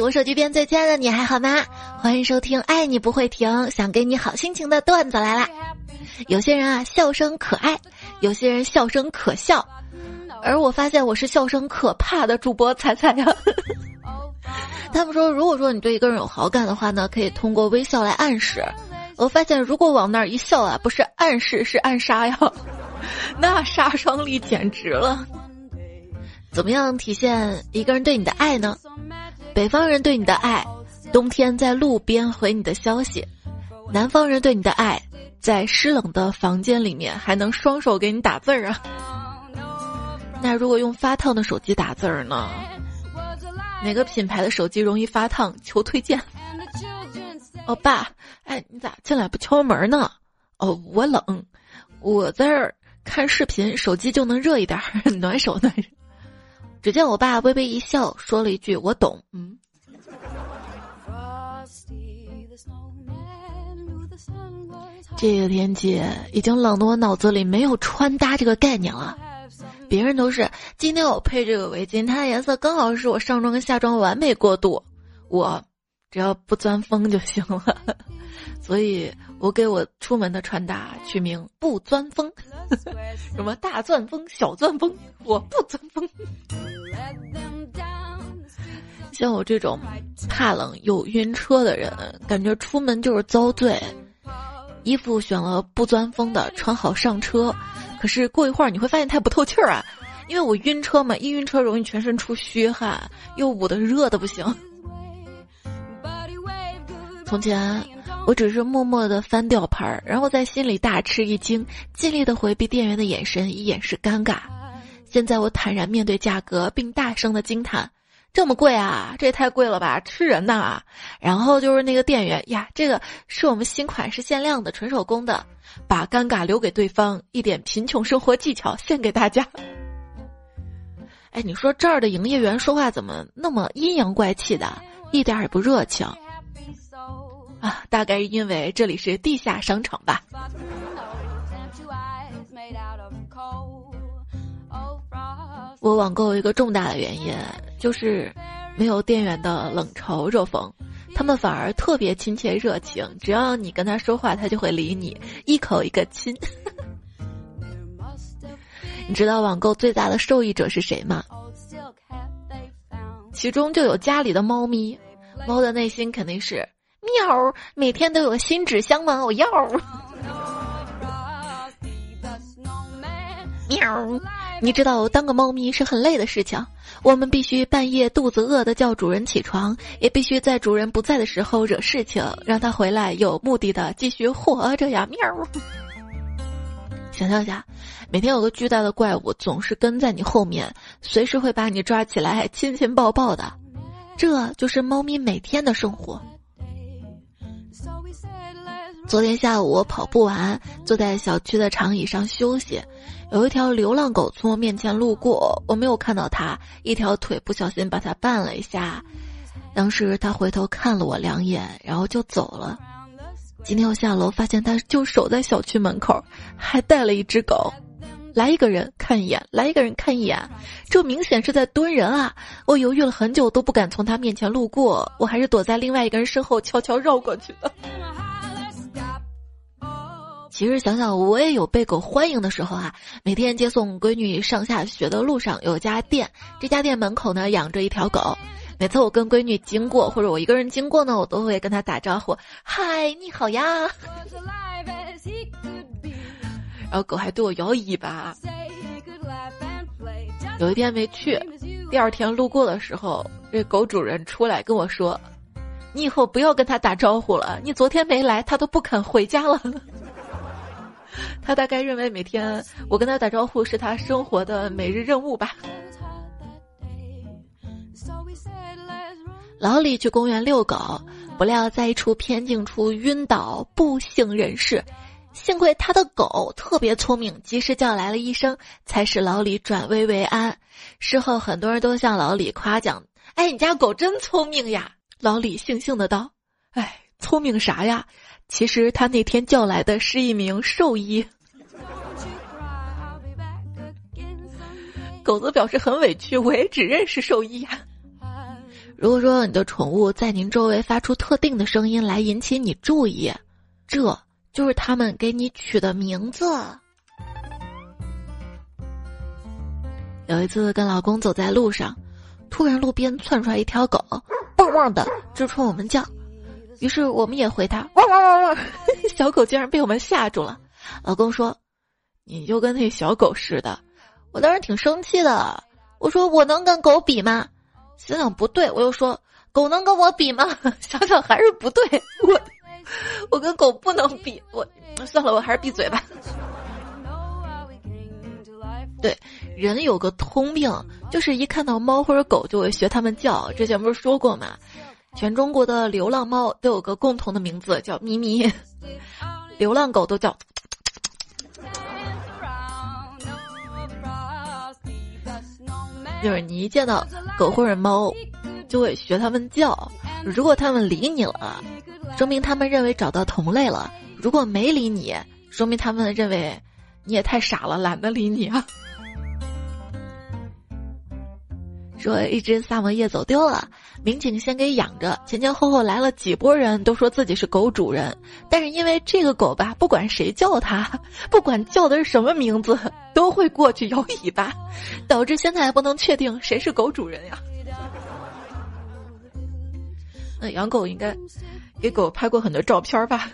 我手机边最亲爱的你还好吗？欢迎收听《爱你不会停》，想给你好心情的段子来啦。有些人啊，笑声可爱；有些人笑声可笑。而我发现我是笑声可怕的主播彩彩呀。他们说，如果说你对一个人有好感的话呢，可以通过微笑来暗示。我发现，如果往那儿一笑啊，不是暗示，是暗杀呀，那杀伤力简直了。怎么样体现一个人对你的爱呢？北方人对你的爱，冬天在路边回你的消息；南方人对你的爱，在湿冷的房间里面还能双手给你打字儿啊。那如果用发烫的手机打字儿呢？哪个品牌的手机容易发烫？求推荐。哦，爸，哎，你咋进来不敲门呢？哦，我冷，我在这儿看视频，手机就能热一点，暖手暖手。只见我爸微微一笑，说了一句：“我懂。”嗯。这个天气已经冷得我脑子里没有穿搭这个概念了。别人都是今天我配这个围巾，它的颜色刚好是我上装跟下装完美过渡。我只要不钻风就行了，所以我给我出门的穿搭取名“不钻风”。什么大钻风、小钻风，我不钻风。像我这种怕冷又晕车的人，感觉出门就是遭罪。衣服选了不钻风的，穿好上车。可是过一会儿你会发现它不透气儿啊，因为我晕车嘛，一晕车容易全身出虚汗，又捂得热的不行。从前我只是默默的翻吊牌儿，然后在心里大吃一惊，尽力的回避店员的眼神，以掩饰尴尬。现在我坦然面对价格，并大声的惊叹。这么贵啊！这也太贵了吧，吃人呐！然后就是那个店员呀，这个是我们新款是限量的，纯手工的，把尴尬留给对方，一点贫穷生活技巧献给大家。哎，你说这儿的营业员说话怎么那么阴阳怪气的，一点也不热情啊？大概是因为这里是地下商场吧。我网购一个重大的原因，就是没有店员的冷嘲热讽，他们反而特别亲切热情，只要你跟他说话，他就会理你，一口一个亲。你知道网购最大的受益者是谁吗？其中就有家里的猫咪，猫的内心肯定是喵，每天都有新纸箱吗？我要。喵。你知道当个猫咪是很累的事情，我们必须半夜肚子饿的叫主人起床，也必须在主人不在的时候惹事情，让他回来有目的的继续活着呀！喵。想象一下，每天有个巨大的怪物总是跟在你后面，随时会把你抓起来亲亲抱抱的，这就是猫咪每天的生活。昨天下午我跑步完，坐在小区的长椅上休息。有一条流浪狗从我面前路过，我没有看到它，一条腿不小心把它绊了一下。当时它回头看了我两眼，然后就走了。今天我下楼发现它就守在小区门口，还带了一只狗。来一个人看一眼，来一个人看一眼，这明显是在蹲人啊！我犹豫了很久都不敢从它面前路过，我还是躲在另外一个人身后悄悄绕过去的。其实想想，我也有被狗欢迎的时候啊！每天接送闺女上下学的路上，有家店，这家店门口呢养着一条狗。每次我跟闺女经过，或者我一个人经过呢，我都会跟她打招呼：“嗨，你好呀！”然后狗还对我摇尾巴。有一天没去，第二天路过的时候，这狗主人出来跟我说：“你以后不要跟他打招呼了，你昨天没来，他都不肯回家了。”他大概认为每天我跟他打招呼是他生活的每日任务吧。老李去公园遛狗，不料在一处偏静处晕倒，不省人事。幸亏他的狗特别聪明，及时叫来了医生，才使老李转危为安。事后很多人都向老李夸奖：“哎，你家狗真聪明呀！”老李悻悻的道：“哎，聪明啥呀？”其实他那天叫来的是一名兽医，狗子表示很委屈，我也只认识兽医啊。如果说你的宠物在您周围发出特定的声音来引起你注意，这就是他们给你取的名字。有一次跟老公走在路上，突然路边窜出来一条狗，汪汪的直冲我们叫，于是我们也回他汪汪汪汪。小狗竟然被我们吓住了。老公说：“你就跟那小狗似的。”我当时挺生气的，我说：“我能跟狗比吗？”想想不对，我又说：“狗能跟我比吗？” 想想还是不对，我我跟狗不能比。我算了，我还是闭嘴吧。对，人有个通病，就是一看到猫或者狗就会学它们叫。之前不是说过吗？全中国的流浪猫都有个共同的名字，叫咪咪；流浪狗都叫。就是你一见到狗或者猫，就会学它们叫。如果它们理你了，说明它们认为找到同类了；如果没理你，说明它们认为你也太傻了，懒得理你啊。说一只萨摩耶走丢了，民警先给养着，前前后后来了几波人，都说自己是狗主人。但是因为这个狗吧，不管谁叫它，不管叫的是什么名字，都会过去摇尾巴，导致现在还不能确定谁是狗主人呀。那养狗应该给狗拍过很多照片吧？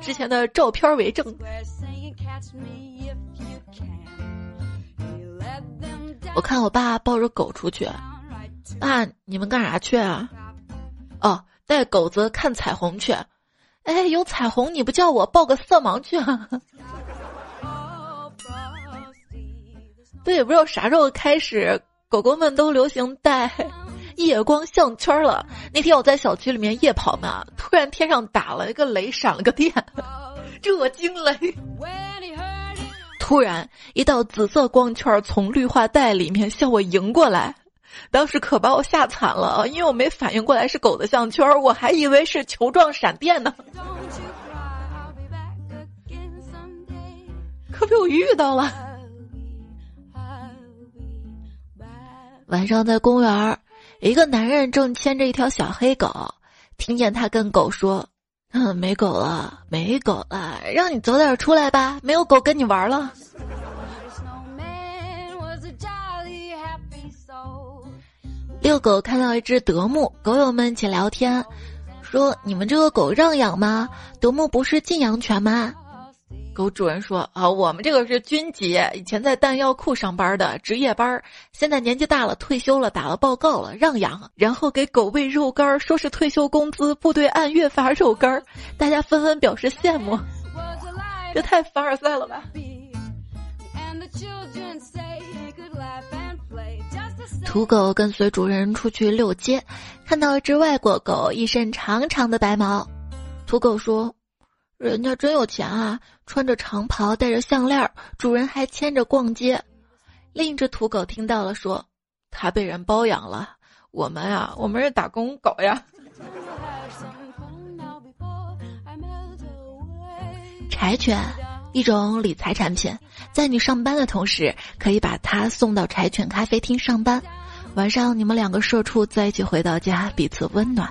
之前的照片为证。我看我爸抱着狗出去，爸，你们干啥去啊？哦，带狗子看彩虹去。哎，有彩虹你不叫我抱个色盲去啊？对，也不知道啥时候开始，狗狗们都流行带夜光项圈了。那天我在小区里面夜跑嘛，突然天上打了一个雷，闪了个电，这惊雷。突然，一道紫色光圈从绿化带里面向我迎过来，当时可把我吓惨了，因为我没反应过来是狗的项圈，我还以为是球状闪电呢，可被我遇到了。晚上在公园，一个男人正牵着一条小黑狗，听见他跟狗说。嗯，没狗了，没狗了，让你早点出来吧，没有狗跟你玩了。遛狗看到一只德牧，狗友们一起聊天，说：“你们这个狗让养吗？德牧不是禁养犬吗？”狗主人说：“啊，我们这个是军级，以前在弹药库上班的值夜班，现在年纪大了，退休了，打了报告了，让养。然后给狗喂肉干，说是退休工资，部队按月发肉干，大家纷纷表示羡慕。这太凡尔赛了吧！”土狗跟随主人出去遛街，看到一只外国狗，一身长长的白毛。土狗说。人家真有钱啊，穿着长袍，戴着项链，主人还牵着逛街。另一只土狗听到了，说：“他被人包养了。我们啊，我们是打工狗呀。”柴犬，一种理财产品，在你上班的同时，可以把它送到柴犬咖啡厅上班。晚上你们两个社畜在一起回到家，彼此温暖。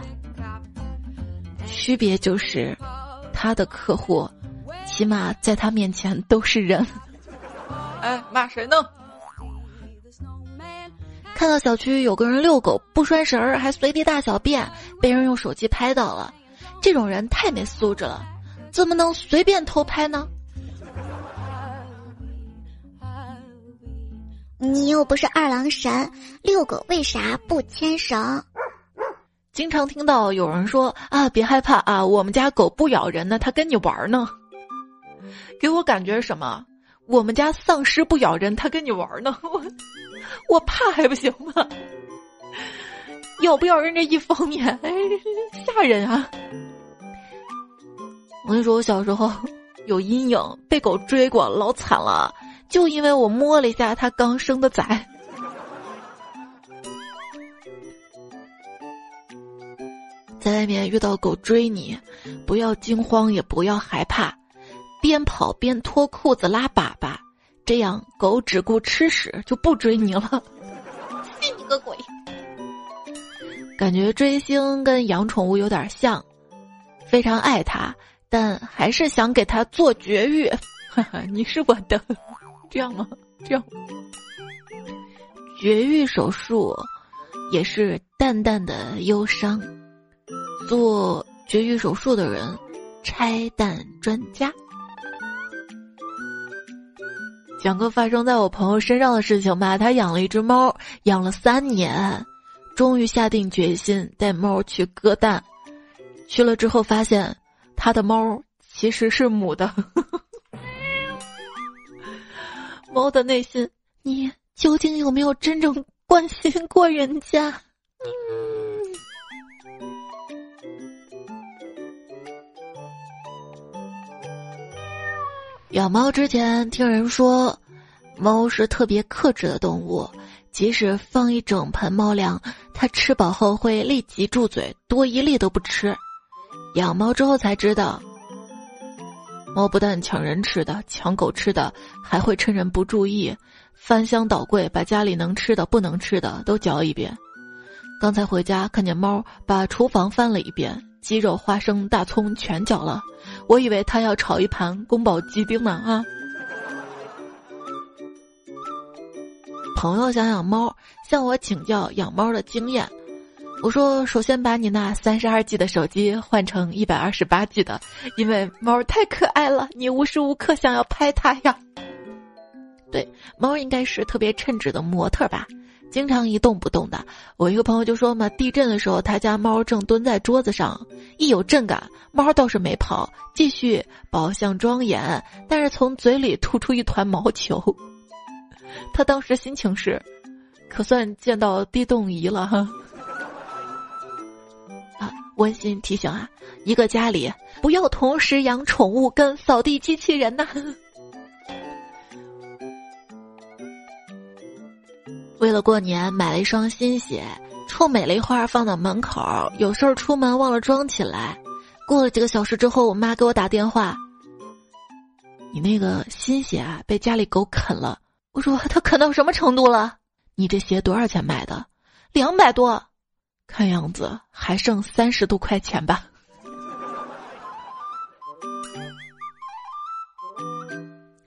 区别就是。他的客户，起码在他面前都是人。哎，骂谁呢？看到小区有个人遛狗不拴绳儿，还随地大小便，被人用手机拍到了。这种人太没素质了，怎么能随便偷拍呢？你又不是二郎神，遛狗为啥不牵绳？经常听到有人说啊，别害怕啊，我们家狗不咬人呢，它跟你玩呢。给我感觉什么？我们家丧尸不咬人，它跟你玩呢。我 我怕还不行吗？咬不咬人这一方面，哎，吓人啊！我跟你说，我小时候有阴影，被狗追过，老惨了，就因为我摸了一下它刚生的崽。在外面遇到狗追你，不要惊慌，也不要害怕，边跑边脱裤子拉粑粑，这样狗只顾吃屎就不追你了。信你个鬼！感觉追星跟养宠物有点像，非常爱它，但还是想给它做绝育。哈哈，你是我的，这样吗？这样。绝育手术也是淡淡的忧伤。做绝育手术的人，拆弹专家。讲个发生在我朋友身上的事情吧。他养了一只猫，养了三年，终于下定决心带猫去割蛋。去了之后发现，他的猫其实是母的。猫的内心，你究竟有没有真正关心过人家？养猫之前听人说，猫是特别克制的动物，即使放一整盆猫粮，它吃饱后会立即住嘴，多一粒都不吃。养猫之后才知道，猫不但抢人吃的、抢狗吃的，还会趁人不注意翻箱倒柜，把家里能吃的、不能吃的都嚼一遍。刚才回家看见猫把厨房翻了一遍，鸡肉、花生、大葱全嚼了。我以为他要炒一盘宫保鸡丁呢啊！朋友想养猫，向我请教养猫的经验。我说：首先把你那三十二 G 的手机换成一百二十八 G 的，因为猫太可爱了，你无时无刻想要拍它呀。对，猫应该是特别称职的模特吧。经常一动不动的，我一个朋友就说嘛，地震的时候他家猫正蹲在桌子上，一有震感，猫倒是没跑，继续宝相庄严，但是从嘴里吐出一团毛球。他当时心情是，可算见到地动仪了哈。温馨提醒啊，一个家里不要同时养宠物跟扫地机器人呐。为了过年买了一双新鞋，臭美了一会儿放到门口，有事儿出门忘了装起来。过了几个小时之后，我妈给我打电话：“你那个新鞋啊，被家里狗啃了。”我说：“它啃到什么程度了？你这鞋多少钱买的？两百多，看样子还剩三十多块钱吧。”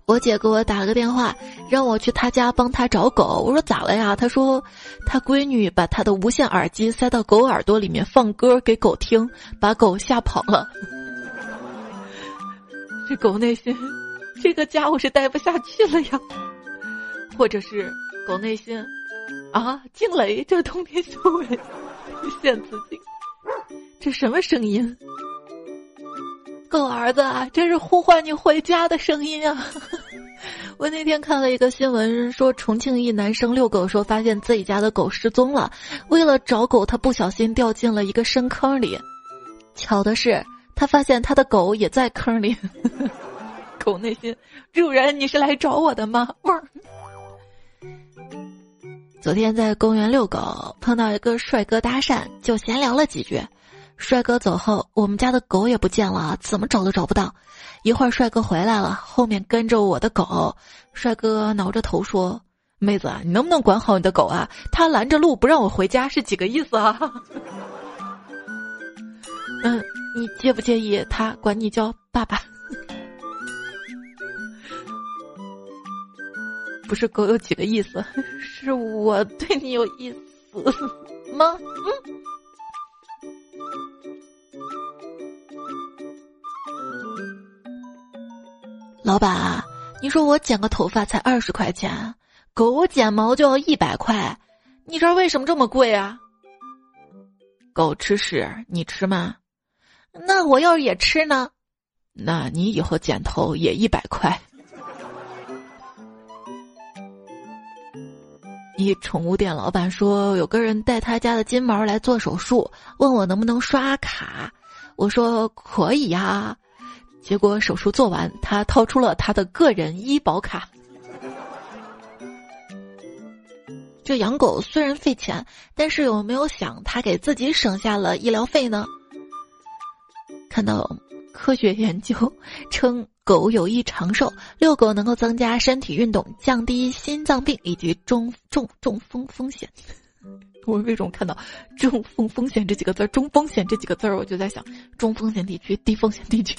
我姐给我打了个电话，让我去她家帮她找狗。我说咋了呀？她说，她闺女把她的无线耳机塞到狗耳朵里面放歌给狗听，把狗吓跑了。这狗内心，这个家我是待不下去了呀。或者是狗内心，啊，惊雷，这冬天修为，现自己，这什么声音？狗儿子，这是呼唤你回家的声音啊！我那天看了一个新闻，说重庆一男生遛狗，说发现自己家的狗失踪了。为了找狗，他不小心掉进了一个深坑里。巧的是，他发现他的狗也在坑里。狗内心，主人，你是来找我的吗？汪！昨天在公园遛狗，碰到一个帅哥搭讪，就闲聊了几句。帅哥走后，我们家的狗也不见了，怎么找都找不到。一会儿帅哥回来了，后面跟着我的狗。帅哥挠着头说：“妹子，你能不能管好你的狗啊？他拦着路不让我回家是几个意思啊？” 嗯，你介不介意他管你叫爸爸？不是狗有几个意思，是我对你有意思吗？嗯。老板，你说我剪个头发才二十块钱，狗剪毛就要一百块，你这儿为什么这么贵啊？狗吃屎，你吃吗？那我要是也吃呢？那你以后剪头也一百块。一宠物店老板说，有个人带他家的金毛来做手术，问我能不能刷卡，我说可以呀。结果手术做完，他掏出了他的个人医保卡。这养狗虽然费钱，但是有没有想他给自己省下了医疗费呢？看到科学研究 称，狗有益长寿，遛狗能够增加身体运动，降低心脏病以及中中中风风险。我为什么看到“中风风险”这几个字儿？“中风险”这几个字儿，我就在想，中风险地区、低风险地区。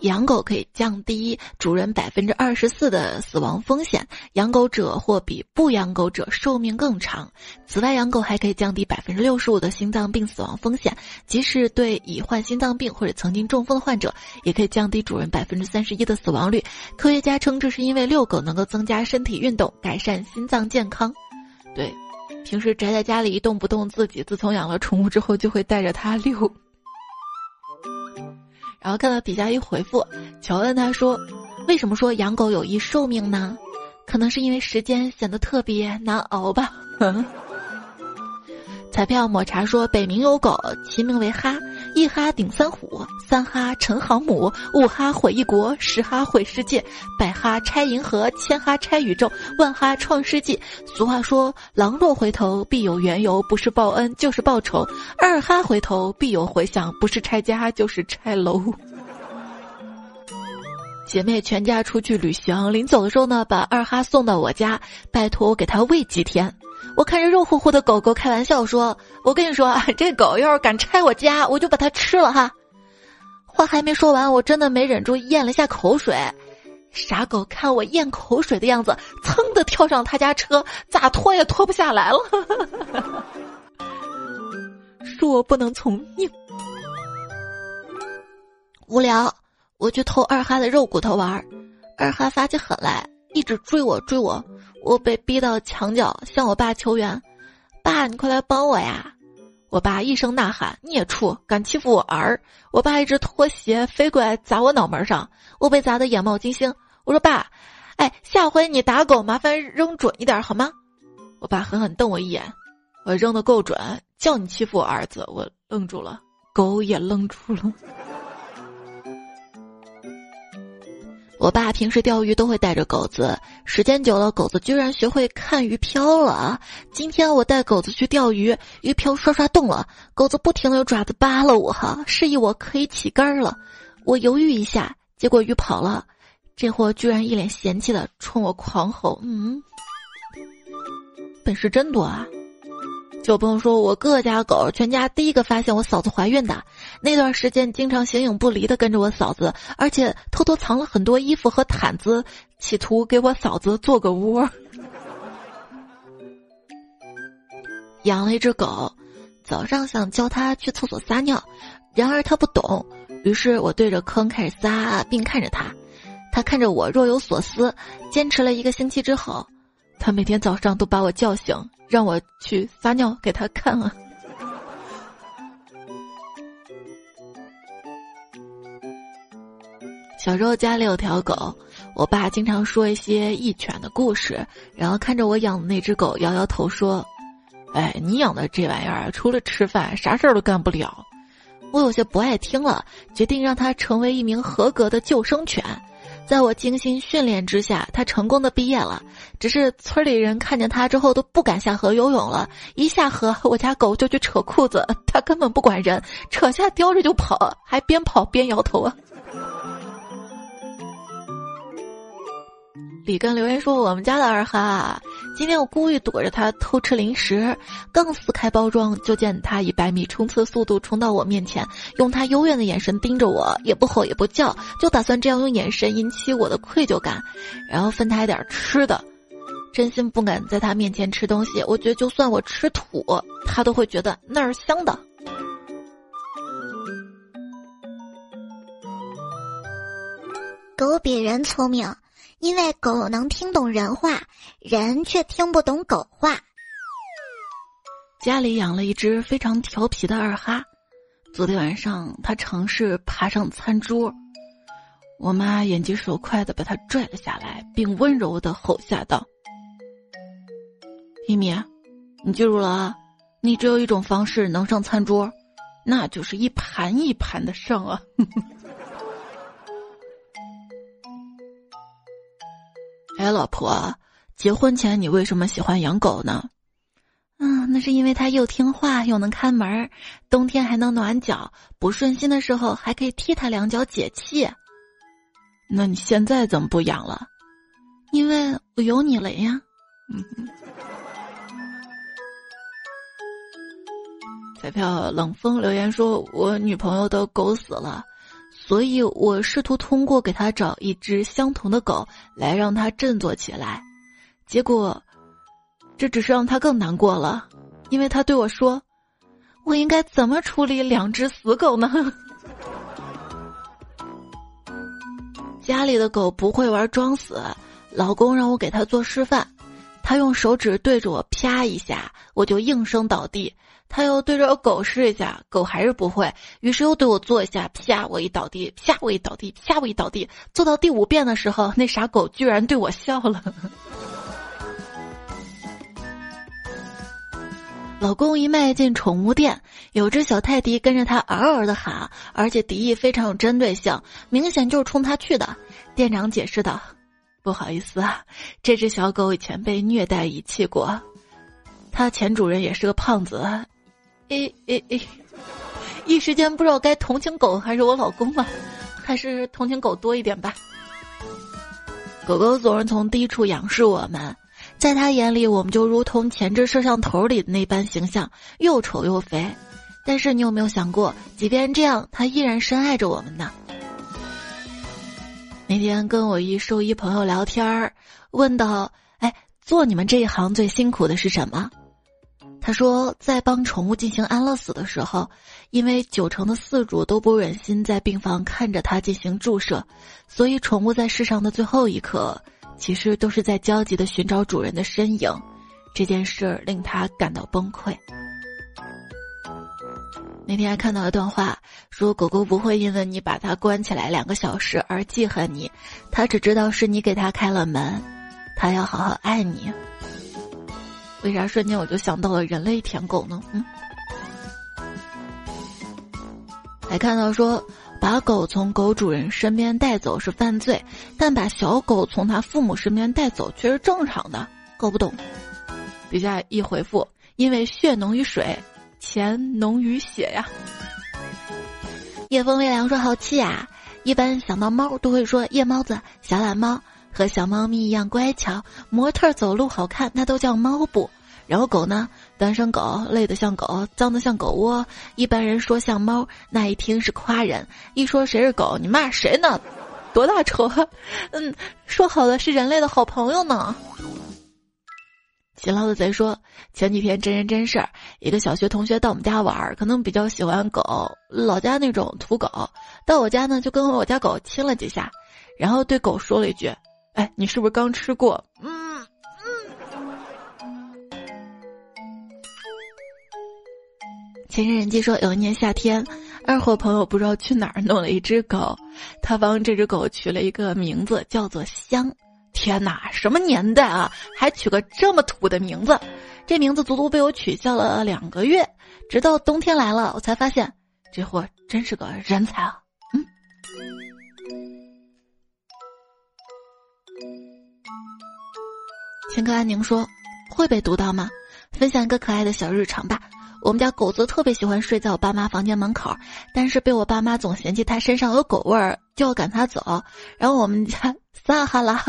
养狗可以降低主人百分之二十四的死亡风险，养狗者或比不养狗者寿命更长。此外，养狗还可以降低百分之六十五的心脏病死亡风险，即使对已患心脏病或者曾经中风的患者，也可以降低主人百分之三十一的死亡率。科学家称，这是因为遛狗能够增加身体运动，改善心脏健康。对，平时宅在家里一动不动，自己自从养了宠物之后，就会带着它遛。然后看到底下一回复，乔恩他说：“为什么说养狗有益寿命呢？可能是因为时间显得特别难熬吧。”嗯彩票抹茶说：“北冥有狗，其名为哈，一哈顶三虎，三哈成航母，五哈毁一国，十哈毁世界，百哈拆银河，千哈拆宇宙，万哈创世纪。俗话说，狼若回头，必有缘由，不是报恩就是报仇；二哈回头，必有回响，不是拆家就是拆楼。”姐妹全家出去旅行，临走的时候呢，把二哈送到我家，拜托我给他喂几天。我看着肉乎乎的狗狗，开玩笑说：“我跟你说，这狗要是敢拆我家，我就把它吃了哈。”话还没说完，我真的没忍住咽了下口水。傻狗看我咽口水的样子，噌的跳上他家车，咋拖也拖不下来了。恕我不能从命。无聊。我去偷二哈的肉骨头玩，二哈发起狠来，一直追我追我，我被逼到墙角，向我爸求援：“爸，你快来帮我呀！”我爸一声呐喊：“孽畜，敢欺负我儿！”我爸一只拖鞋飞过来砸我脑门上，我被砸得眼冒金星。我说：“爸，哎，下回你打狗麻烦扔准一点好吗？”我爸狠狠瞪我一眼，我扔的够准，叫你欺负我儿子，我愣住了，狗也愣住了。我爸平时钓鱼都会带着狗子，时间久了，狗子居然学会看鱼漂了。今天我带狗子去钓鱼，鱼漂刷刷动了，狗子不停的用爪子扒拉我，哈，示意我可以起竿了。我犹豫一下，结果鱼跑了，这货居然一脸嫌弃的冲我狂吼：“嗯，本事真多啊！”就朋友说，我哥家狗全家第一个发现我嫂子怀孕的那段时间，经常形影不离的跟着我嫂子，而且偷偷藏了很多衣服和毯子，企图给我嫂子做个窝。养了一只狗，早上想教它去厕所撒尿，然而它不懂，于是我对着坑开始撒，并看着它，它看着我若有所思。坚持了一个星期之后。他每天早上都把我叫醒，让我去撒尿给他看啊。小时候家里有条狗，我爸经常说一些义犬的故事，然后看着我养的那只狗，摇摇头说：“哎，你养的这玩意儿除了吃饭，啥事儿都干不了。”我有些不爱听了，决定让它成为一名合格的救生犬。在我精心训练之下，他成功的毕业了。只是村里人看见他之后都不敢下河游泳了，一下河，我家狗就去扯裤子，他根本不管人，扯下叼着就跑，还边跑边摇头啊。里根留言说：“我们家的二哈，今天我故意躲着它偷吃零食，刚撕开包装，就见它以百米冲刺速度冲到我面前，用它幽怨的眼神盯着我，也不吼也不叫，就打算这样用眼神引起我的愧疚感，然后分它一点吃的。真心不敢在它面前吃东西，我觉得就算我吃土，它都会觉得那儿香的。狗比人聪明。”因为狗能听懂人话，人却听不懂狗话。家里养了一只非常调皮的二哈，昨天晚上它尝试爬上餐桌，我妈眼疾手快的把它拽了下来，并温柔的吼下道：“一米，你记住了啊，你只有一种方式能上餐桌，那就是一盘一盘的上啊。”哎，老婆，结婚前你为什么喜欢养狗呢？嗯，那是因为它又听话又能看门，冬天还能暖脚，不顺心的时候还可以踢它两脚解气。那你现在怎么不养了？因为我有你了呀。嗯。彩票冷风留言说：“我女朋友的狗死了，所以我试图通过给他找一只相同的狗来让他振作起来，结果，这只是让他更难过了，因为他对我说：‘我应该怎么处理两只死狗呢？’ 家里的狗不会玩装死，老公让我给他做示范，他用手指对着我啪一下，我就应声倒地。”他又对着狗试一下，狗还是不会，于是又对我做一下，啪我一倒地，啪我一倒地，啪我一倒地，做到第五遍的时候，那傻狗居然对我笑了。老公一迈进宠物店，有只小泰迪跟着他嗷嗷的喊，而且敌意非常有针对性，明显就是冲他去的。店长解释道：“不好意思啊，这只小狗以前被虐待遗弃过，它前主人也是个胖子。”诶诶诶！一时间不知道该同情狗还是我老公了，还是同情狗多一点吧。狗狗总是从低处仰视我们，在他眼里，我们就如同前置摄像头里的那般形象，又丑又肥。但是你有没有想过，即便这样，他依然深爱着我们呢？那天跟我一兽医朋友聊天儿，问到：“哎，做你们这一行最辛苦的是什么？”他说，在帮宠物进行安乐死的时候，因为九成的饲主都不忍心在病房看着它进行注射，所以宠物在世上的最后一刻，其实都是在焦急的寻找主人的身影。这件事令他感到崩溃。那天还看到一段话，说狗狗不会因为你把它关起来两个小时而记恨你，它只知道是你给它开了门，它要好好爱你。为啥瞬间我就想到了人类舔狗呢？嗯，还看到说，把狗从狗主人身边带走是犯罪，但把小狗从他父母身边带走却是正常的，搞不懂。底下一回复，因为血浓于水，钱浓于血呀。夜风微凉说好气啊！一般想到猫都会说夜猫子、小懒猫。和小猫咪一样乖巧，模特走路好看，那都叫猫步。然后狗呢，单身狗累得像狗，脏得像狗窝。一般人说像猫，那一听是夸人；一说谁是狗，你骂谁呢？多大仇啊？嗯，说好的是人类的好朋友呢。勤劳的贼说，前几天真人真事儿，一个小学同学到我们家玩，可能比较喜欢狗，老家那种土狗，到我家呢就跟我家狗亲了几下，然后对狗说了一句。哎，你是不是刚吃过？嗯嗯。前人人记说，有一年夏天，二货朋友不知道去哪儿弄了一只狗，他帮这只狗取了一个名字，叫做香。天哪，什么年代啊，还取个这么土的名字？这名字足足被我取笑了两个月，直到冬天来了，我才发现这货真是个人才啊。千客安宁说：“会被读到吗？分享一个可爱的小日常吧。我们家狗子特别喜欢睡在我爸妈房间门口，但是被我爸妈总嫌弃它身上有狗味儿，就要赶它走。然后我们家撒哈拉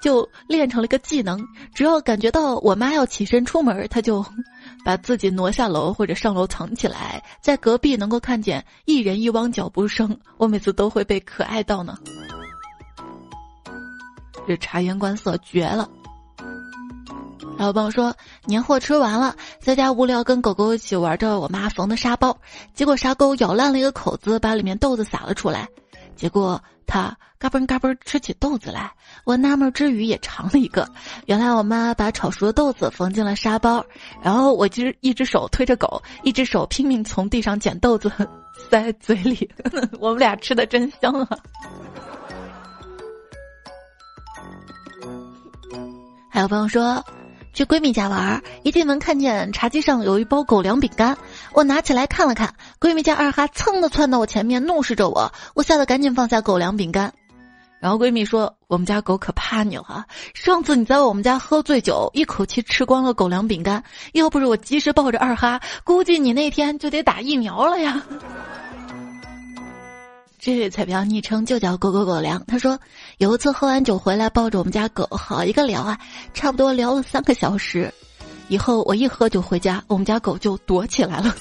就练成了一个技能，只要感觉到我妈要起身出门，它就 把自己挪下楼或者上楼藏起来，在隔壁能够看见一人一汪脚步声。我每次都会被可爱到呢。这察言观色绝了。”老朋友说年货吃完了，在家无聊，跟狗狗一起玩着我妈缝的沙包，结果沙沟咬烂了一个口子，把里面豆子撒了出来，结果它嘎嘣嘎嘣吃起豆子来。我纳闷之余也尝了一个，原来我妈把炒熟的豆子缝进了沙包，然后我只一只手推着狗，一只手拼命从地上捡豆子塞嘴里，我们俩吃的真香啊！还有朋友说。去闺蜜家玩，一进门看见茶几上有一包狗粮饼干，我拿起来看了看，闺蜜家二哈蹭的窜到我前面，怒视着我，我吓得赶紧放下狗粮饼干。然后闺蜜说：“我们家狗可怕你了，上次你在我们家喝醉酒，一口气吃光了狗粮饼干，要不是我及时抱着二哈，估计你那天就得打疫苗了呀。”这位彩票昵称就叫狗狗狗粮。他说，有一次喝完酒回来，抱着我们家狗，好一个聊啊，差不多聊了三个小时。以后我一喝酒回家，我们家狗就躲起来了。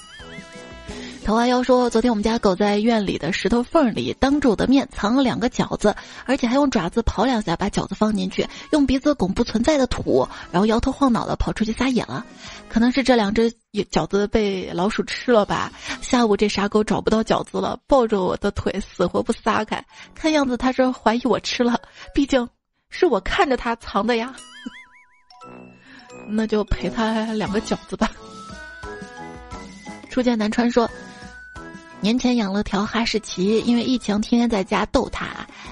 桃花妖说：“昨天我们家狗在院里的石头缝里当着我的面藏了两个饺子，而且还用爪子刨两下把饺子放进去，用鼻子拱不存在的土，然后摇头晃脑的跑出去撒野了。可能是这两只饺子被老鼠吃了吧。下午这傻狗找不到饺子了，抱着我的腿死活不撒开，看样子它是怀疑我吃了，毕竟是我看着它藏的呀。那就陪他两个饺子吧。”初见南川说。年前养了条哈士奇，因为疫情天天在家逗它，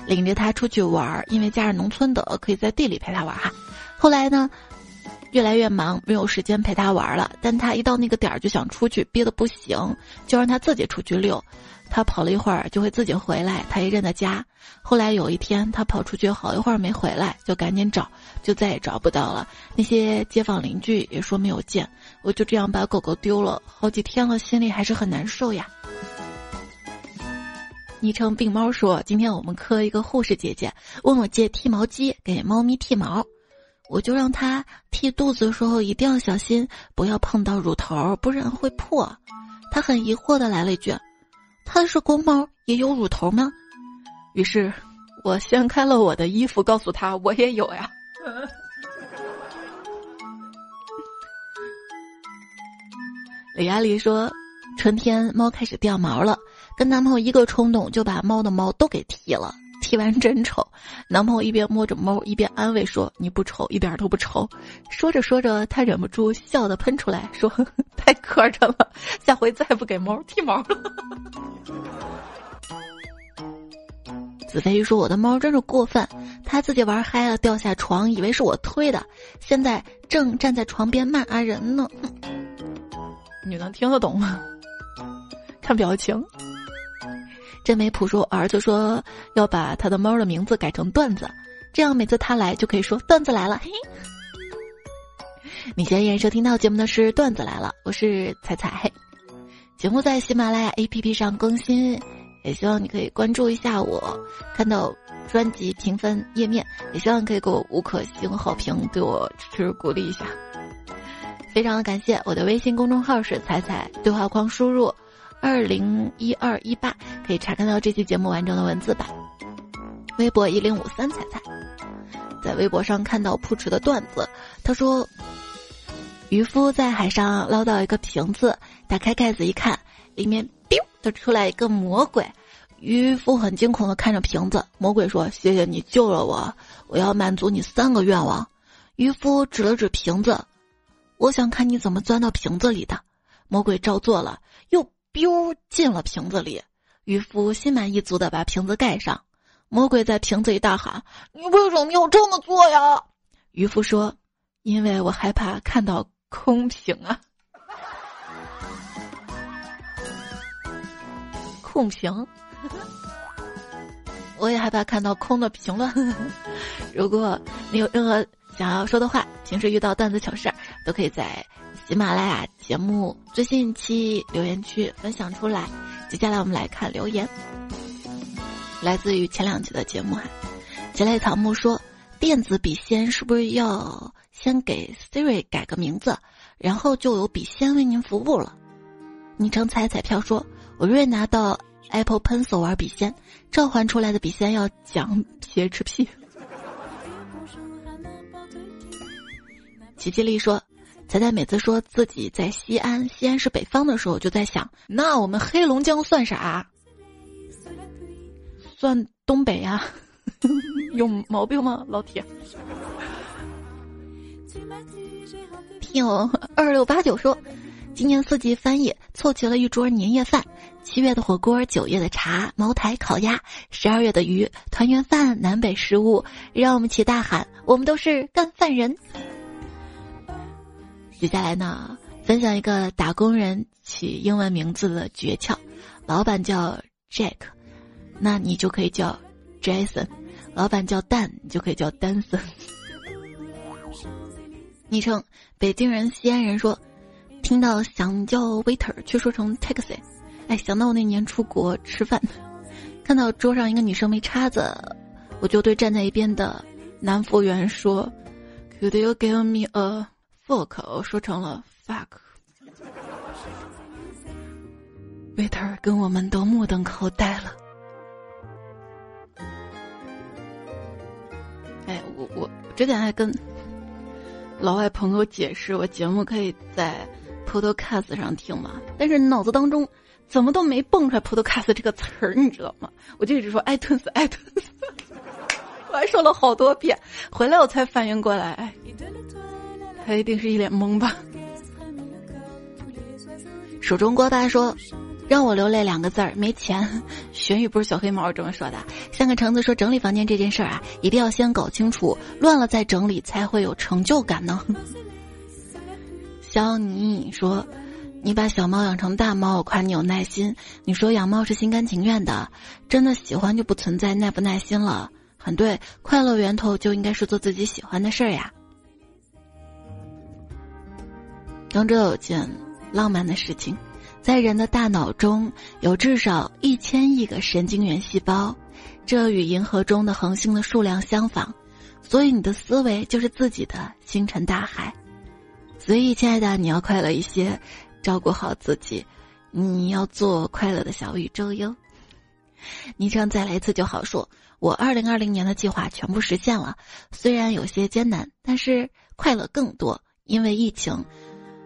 领着它出去玩儿。因为家是农村的，可以在地里陪它玩哈。后来呢，越来越忙，没有时间陪它玩了。但它一到那个点儿就想出去，憋得不行，就让它自己出去溜。它跑了一会儿就会自己回来，它也认得家。后来有一天，它跑出去好一会儿没回来，就赶紧找，就再也找不到了。那些街坊邻居也说没有见。我就这样把狗狗丢了好几天了，心里还是很难受呀。昵称病猫说：“今天我们科一个护士姐姐问我借剃毛机给猫咪剃毛，我就让他剃肚子的时候一定要小心，不要碰到乳头，不然会破。”他很疑惑的来了一句：“他是公猫，也有乳头吗？”于是，我掀开了我的衣服，告诉他：“我也有呀。”李亚丽说：“春天猫开始掉毛了。”跟男朋友一个冲动就把猫的毛都给剃了，剃完真丑。男朋友一边摸着猫一边安慰说：“你不丑，一点都不丑。”说着说着，他忍不住笑得喷出来，说：“ 太磕碜了，下回再不给猫剃毛了。”子飞说：“我的猫真是过分，它自己玩嗨了，掉下床，以为是我推的，现在正站在床边骂阿仁呢。”你能听得懂吗？看表情。真没谱说，儿子说要把他的猫的名字改成段子，这样每次他来就可以说段子来了。嘿，你现在收听到节目的是段子来了，我是彩彩。节目在喜马拉雅 APP 上更新，也希望你可以关注一下我，看到专辑评分页面，也希望可以给我五颗星好评，对我支持鼓励一下。非常的感谢，我的微信公众号是彩彩，对话框输入。二零一二一八可以查看到这期节目完整的文字版。微博一零五三彩彩，在微博上看到扑哧的段子，他说：渔夫在海上捞到一个瓶子，打开盖子一看，里面 biu 的出来一个魔鬼。渔夫很惊恐的看着瓶子，魔鬼说：“谢谢你救了我，我要满足你三个愿望。”渔夫指了指瓶子，我想看你怎么钻到瓶子里的。魔鬼照做了，丢进了瓶子里，渔夫心满意足的把瓶子盖上。魔鬼在瓶子里大喊：“你为什么要这么做呀？”渔夫说：“因为我害怕看到空瓶啊，空瓶。我也害怕看到空的评论。如果你有任何想要说的话，平时遇到段子糗事儿，都可以在。”喜马拉雅节目最新一期留言区分享出来。接下来我们来看留言，来自于前两期的节目哈。杰类草木说：“电子笔仙是不是要先给 Siri 改个名字，然后就有笔仙为您服务了？”昵称彩彩票说：“我瑞拿到 Apple Pencil 玩笔仙，召唤出来的笔仙要讲 PHP。” 奇迹丽说。彩彩每次说自己在西安，西安是北方的时候，就在想，那我们黑龙江算啥？算东北呀？有毛病吗，老铁？听友二六八九说，今年四季翻译凑齐了一桌年夜饭：七月的火锅，九月的茶，茅台烤鸭，十二月的鱼，团圆饭，南北食物，让我们一起大喊：我们都是干饭人！接下来呢，分享一个打工人起英文名字的诀窍：老板叫 Jack，那你就可以叫 Jason；老板叫蛋，你就可以叫丹森。昵称北京人、西安人说，听到想叫 waiter，却说成 taxi。哎，想到我那年出国吃饭，看到桌上一个女生没叉子，我就对站在一边的男服务员说：“Could you give me a？” fuck，我说成了 fuck。维特儿跟我们都目瞪口呆了。哎，我我之前还跟老外朋友解释，我节目可以在 Podcast 上听嘛，但是脑子当中怎么都没蹦出来 Podcast 这个词儿，你知道吗？我就一直说 iTunes，iTunes，我还说了好多遍，回来我才反应过来，哎，他一定是一脸懵吧。蜀中锅巴说。让我流泪两个字儿，没钱。玄宇不是小黑猫这么说的。像个橙子说整理房间这件事儿啊，一定要先搞清楚，乱了再整理才会有成就感呢。小妮说，你把小猫养成大猫，我夸你有耐心。你说养猫是心甘情愿的，真的喜欢就不存在耐不耐心了。很对，快乐源头就应该是做自己喜欢的事儿呀。当这有件浪漫的事情。在人的大脑中有至少一千亿个神经元细胞，这与银河中的恒星的数量相仿，所以你的思维就是自己的星辰大海。所以，亲爱的，你要快乐一些，照顾好自己，你要做快乐的小宇宙哟。昵称再来一次就好说，我二零二零年的计划全部实现了，虽然有些艰难，但是快乐更多，因为疫情，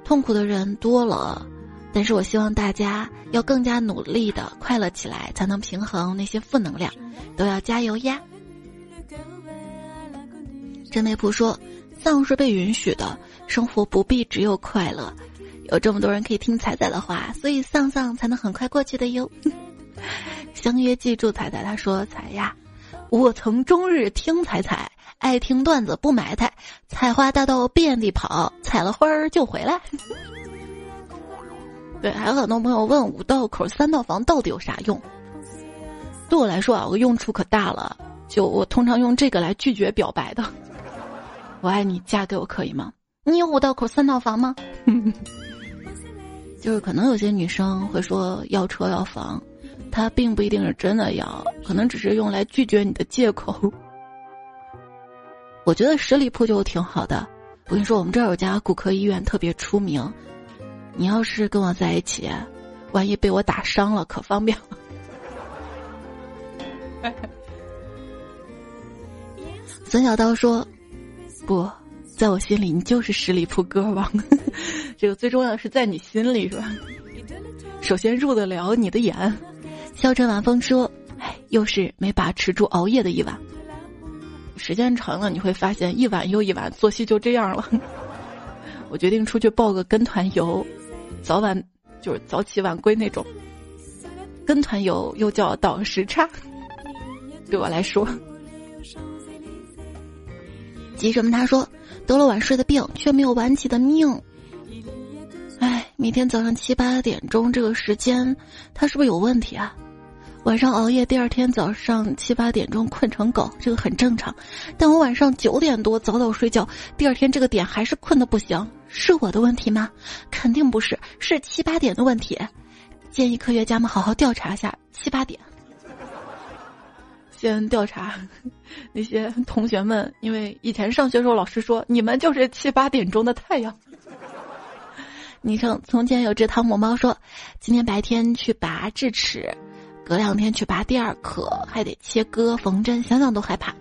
痛苦的人多了。但是我希望大家要更加努力的快乐起来，才能平衡那些负能量，都要加油呀！真内普说：“丧是被允许的，生活不必只有快乐。有这么多人可以听彩彩的话，所以丧丧才能很快过去的哟。”相约记住彩彩，他说：“彩呀，我曾终日听彩彩，爱听段子不埋汰，采花大道遍地跑，采了花儿就回来。”对，还有很多朋友问五道口三套房到底有啥用？对我来说啊，我用处可大了。就我通常用这个来拒绝表白的。我爱你，嫁给我可以吗？你有五道口三套房吗？就是可能有些女生会说要车要房，她并不一定是真的要，可能只是用来拒绝你的借口。我觉得十里铺就挺好的。我跟你说，我们这儿有家骨科医院特别出名。你要是跟我在一起，万一被我打伤了，可方便了。孙小刀说：“不在我心里，你就是十里铺歌王。这个最重要是在你心里，是吧？首先入得了你的眼。”笑着晚风说：“哎，又是没把持住熬夜的一晚。时间长了，你会发现一晚又一晚，作息就这样了。我决定出去报个跟团游。”早晚就是早起晚归那种，跟团游又叫倒时差，对我来说，急什么？他说得了晚睡的病，却没有晚起的命。哎，每天早上七八点钟这个时间，他是不是有问题啊？晚上熬夜，第二天早上七八点钟困成狗，这个很正常。但我晚上九点多早早睡觉，第二天这个点还是困的不行。是我的问题吗？肯定不是，是七八点的问题。建议科学家们好好调查一下七八点。先调查 那些同学们，因为以前上学时候老师说你们就是七八点钟的太阳。昵称从前有只汤姆猫说，今天白天去拔智齿，隔两天去拔第二颗，还得切割缝针，想想都害怕。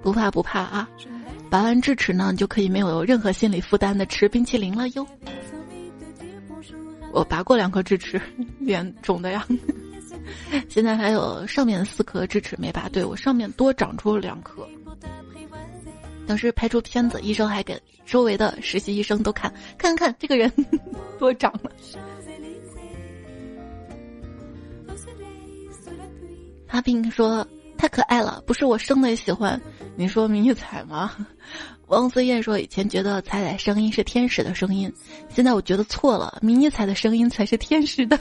不怕不怕啊！拔完智齿呢，你就可以没有任何心理负担的吃冰淇淋了哟。我拔过两颗智齿，脸肿的呀。现在还有上面四颗智齿没拔，对我上面多长出了两颗。当时拍出片子，医生还给周围的实习医生都看，看看这个人 多长了。阿斌说。太可爱了，不是我生的也喜欢。你说迷你彩吗？汪思燕说以前觉得彩彩声音是天使的声音，现在我觉得错了，迷你彩的声音才是天使的。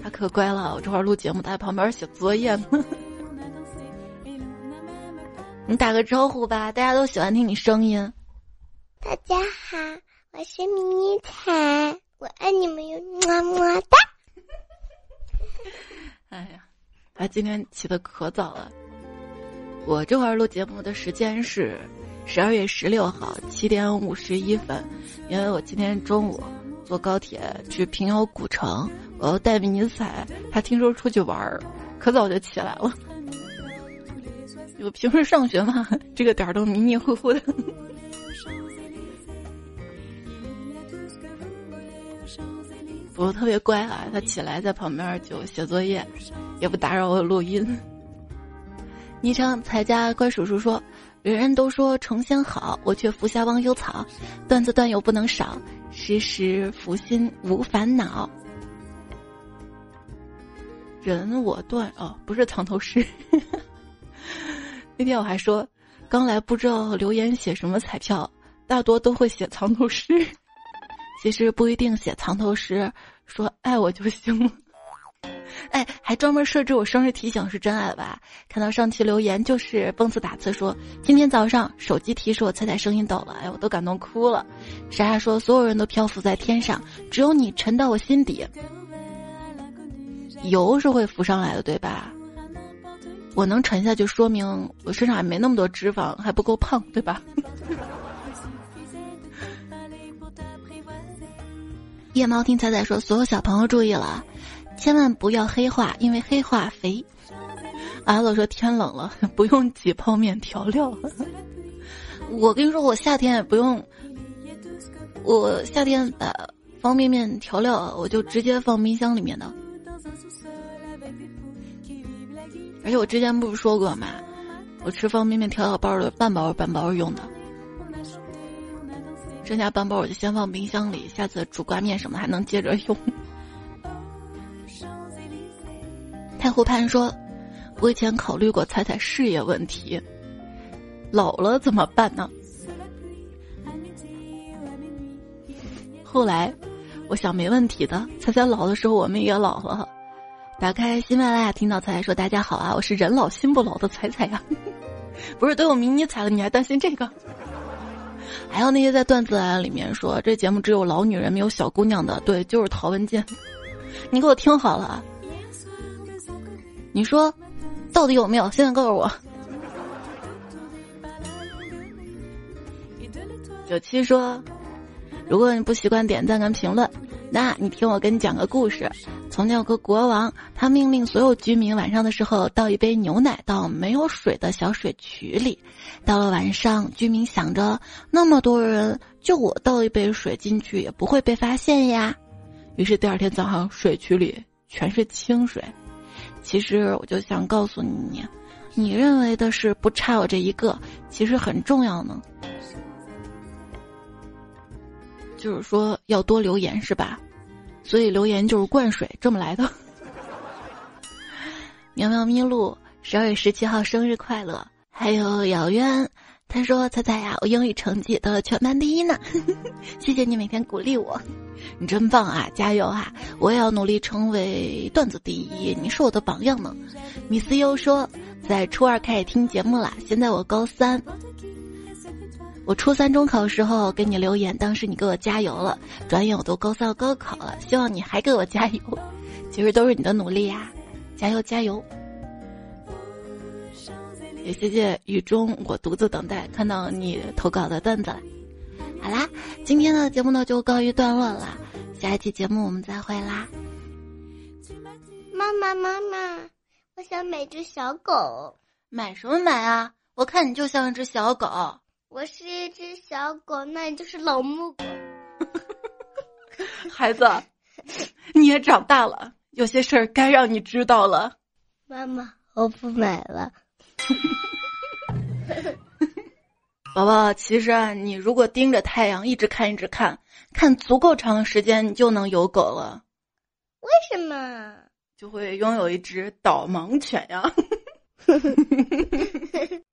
他可乖了，我这会儿录节目，他在旁边写作业呢。你打个招呼吧，大家都喜欢听你声音。大家好，我是迷你彩，我爱你们哟，么么哒。哎呀。他今天起的可早了。我这会儿录节目的时间是十二月十六号七点五十一分，因为我今天中午坐高铁去平遥古城，我要带迷彩，他听说出去玩儿，可早就起来了。我平时上学嘛，这个点儿都迷迷糊糊的。我特别乖啊，他起来在旁边就写作业，也不打扰我录音。昵称才家乖叔叔说：“人人都说成仙好，我却服下忘忧草。段子段友不能少，时时福心无烦恼。”人我断哦，不是藏头诗。那天我还说，刚来不知道留言写什么彩票，大多都会写藏头诗。其实不一定写藏头诗，说爱我就行了。哎，还专门设置我生日提醒是真爱吧？看到上期留言就是蹦次打次说，今天早上手机提示我猜猜声音抖了，哎，我都感动哭了。傻傻说所有人都漂浮在天上，只有你沉到我心底。油是会浮上来的，对吧？我能沉下去，说明我身上还没那么多脂肪，还不够胖，对吧？夜猫听彩彩说：“所有小朋友注意了，千万不要黑化，因为黑化肥。”阿乐说：“天冷了，不用挤泡面调料。”我跟你说，我夏天也不用，我夏天把方便面调料，我就直接放冰箱里面的。而且我之前不是说过吗？我吃方便面调料包的半包半包用的。剩下半包我就先放冰箱里，下次煮挂面什么还能接着用。太湖畔说：“我以前考虑过彩彩事业问题，老了怎么办呢？”后来我想没问题的，彩彩老的时候我们也老了。打开喜马拉雅，听到彩彩说：“大家好啊，我是人老心不老的彩彩呀。”不是都有迷你彩了，你还担心这个？还有那些在段子里面说这节目只有老女人没有小姑娘的，对，就是陶文健。你给我听好了，你说到底有没有？现在告诉我。九七说，如果你不习惯点赞跟评论，那你听我跟你讲个故事。从前有个国王，他命令所有居民晚上的时候倒一杯牛奶到没有水的小水渠里。到了晚上，居民想着那么多人，就我倒一杯水进去也不会被发现呀。于是第二天早上，水渠里全是清水。其实我就想告诉你，你认为的是不差我这一个，其实很重要呢。就是说要多留言是吧？所以留言就是灌水这么来的。喵喵咪路十二月十七号生日快乐！还有遥远，他说彩彩呀，我英语成绩得了全班第一呢，谢谢你每天鼓励我，你真棒啊，加油啊！我也要努力成为段子第一，你是我的榜样呢。米思优说，在初二开始听节目了，现在我高三。我初三中考的时候给你留言，当时你给我加油了。转眼我都高三高考了，希望你还给我加油。其实都是你的努力呀，加油加油！也谢谢雨中我独自等待看到你投稿的段子。好啦，今天的节目呢就告一段落了，下一期节目我们再会啦。妈妈妈妈，我想买只小狗。买什么买啊？我看你就像一只小狗。我是一只小狗，那你就是老母狗。孩子，你也长大了，有些事儿该让你知道了。妈妈，我不买了。宝宝，其实啊，你如果盯着太阳一直看，一直看，看足够长的时间，你就能有狗了。为什么？就会拥有一只导盲犬呀。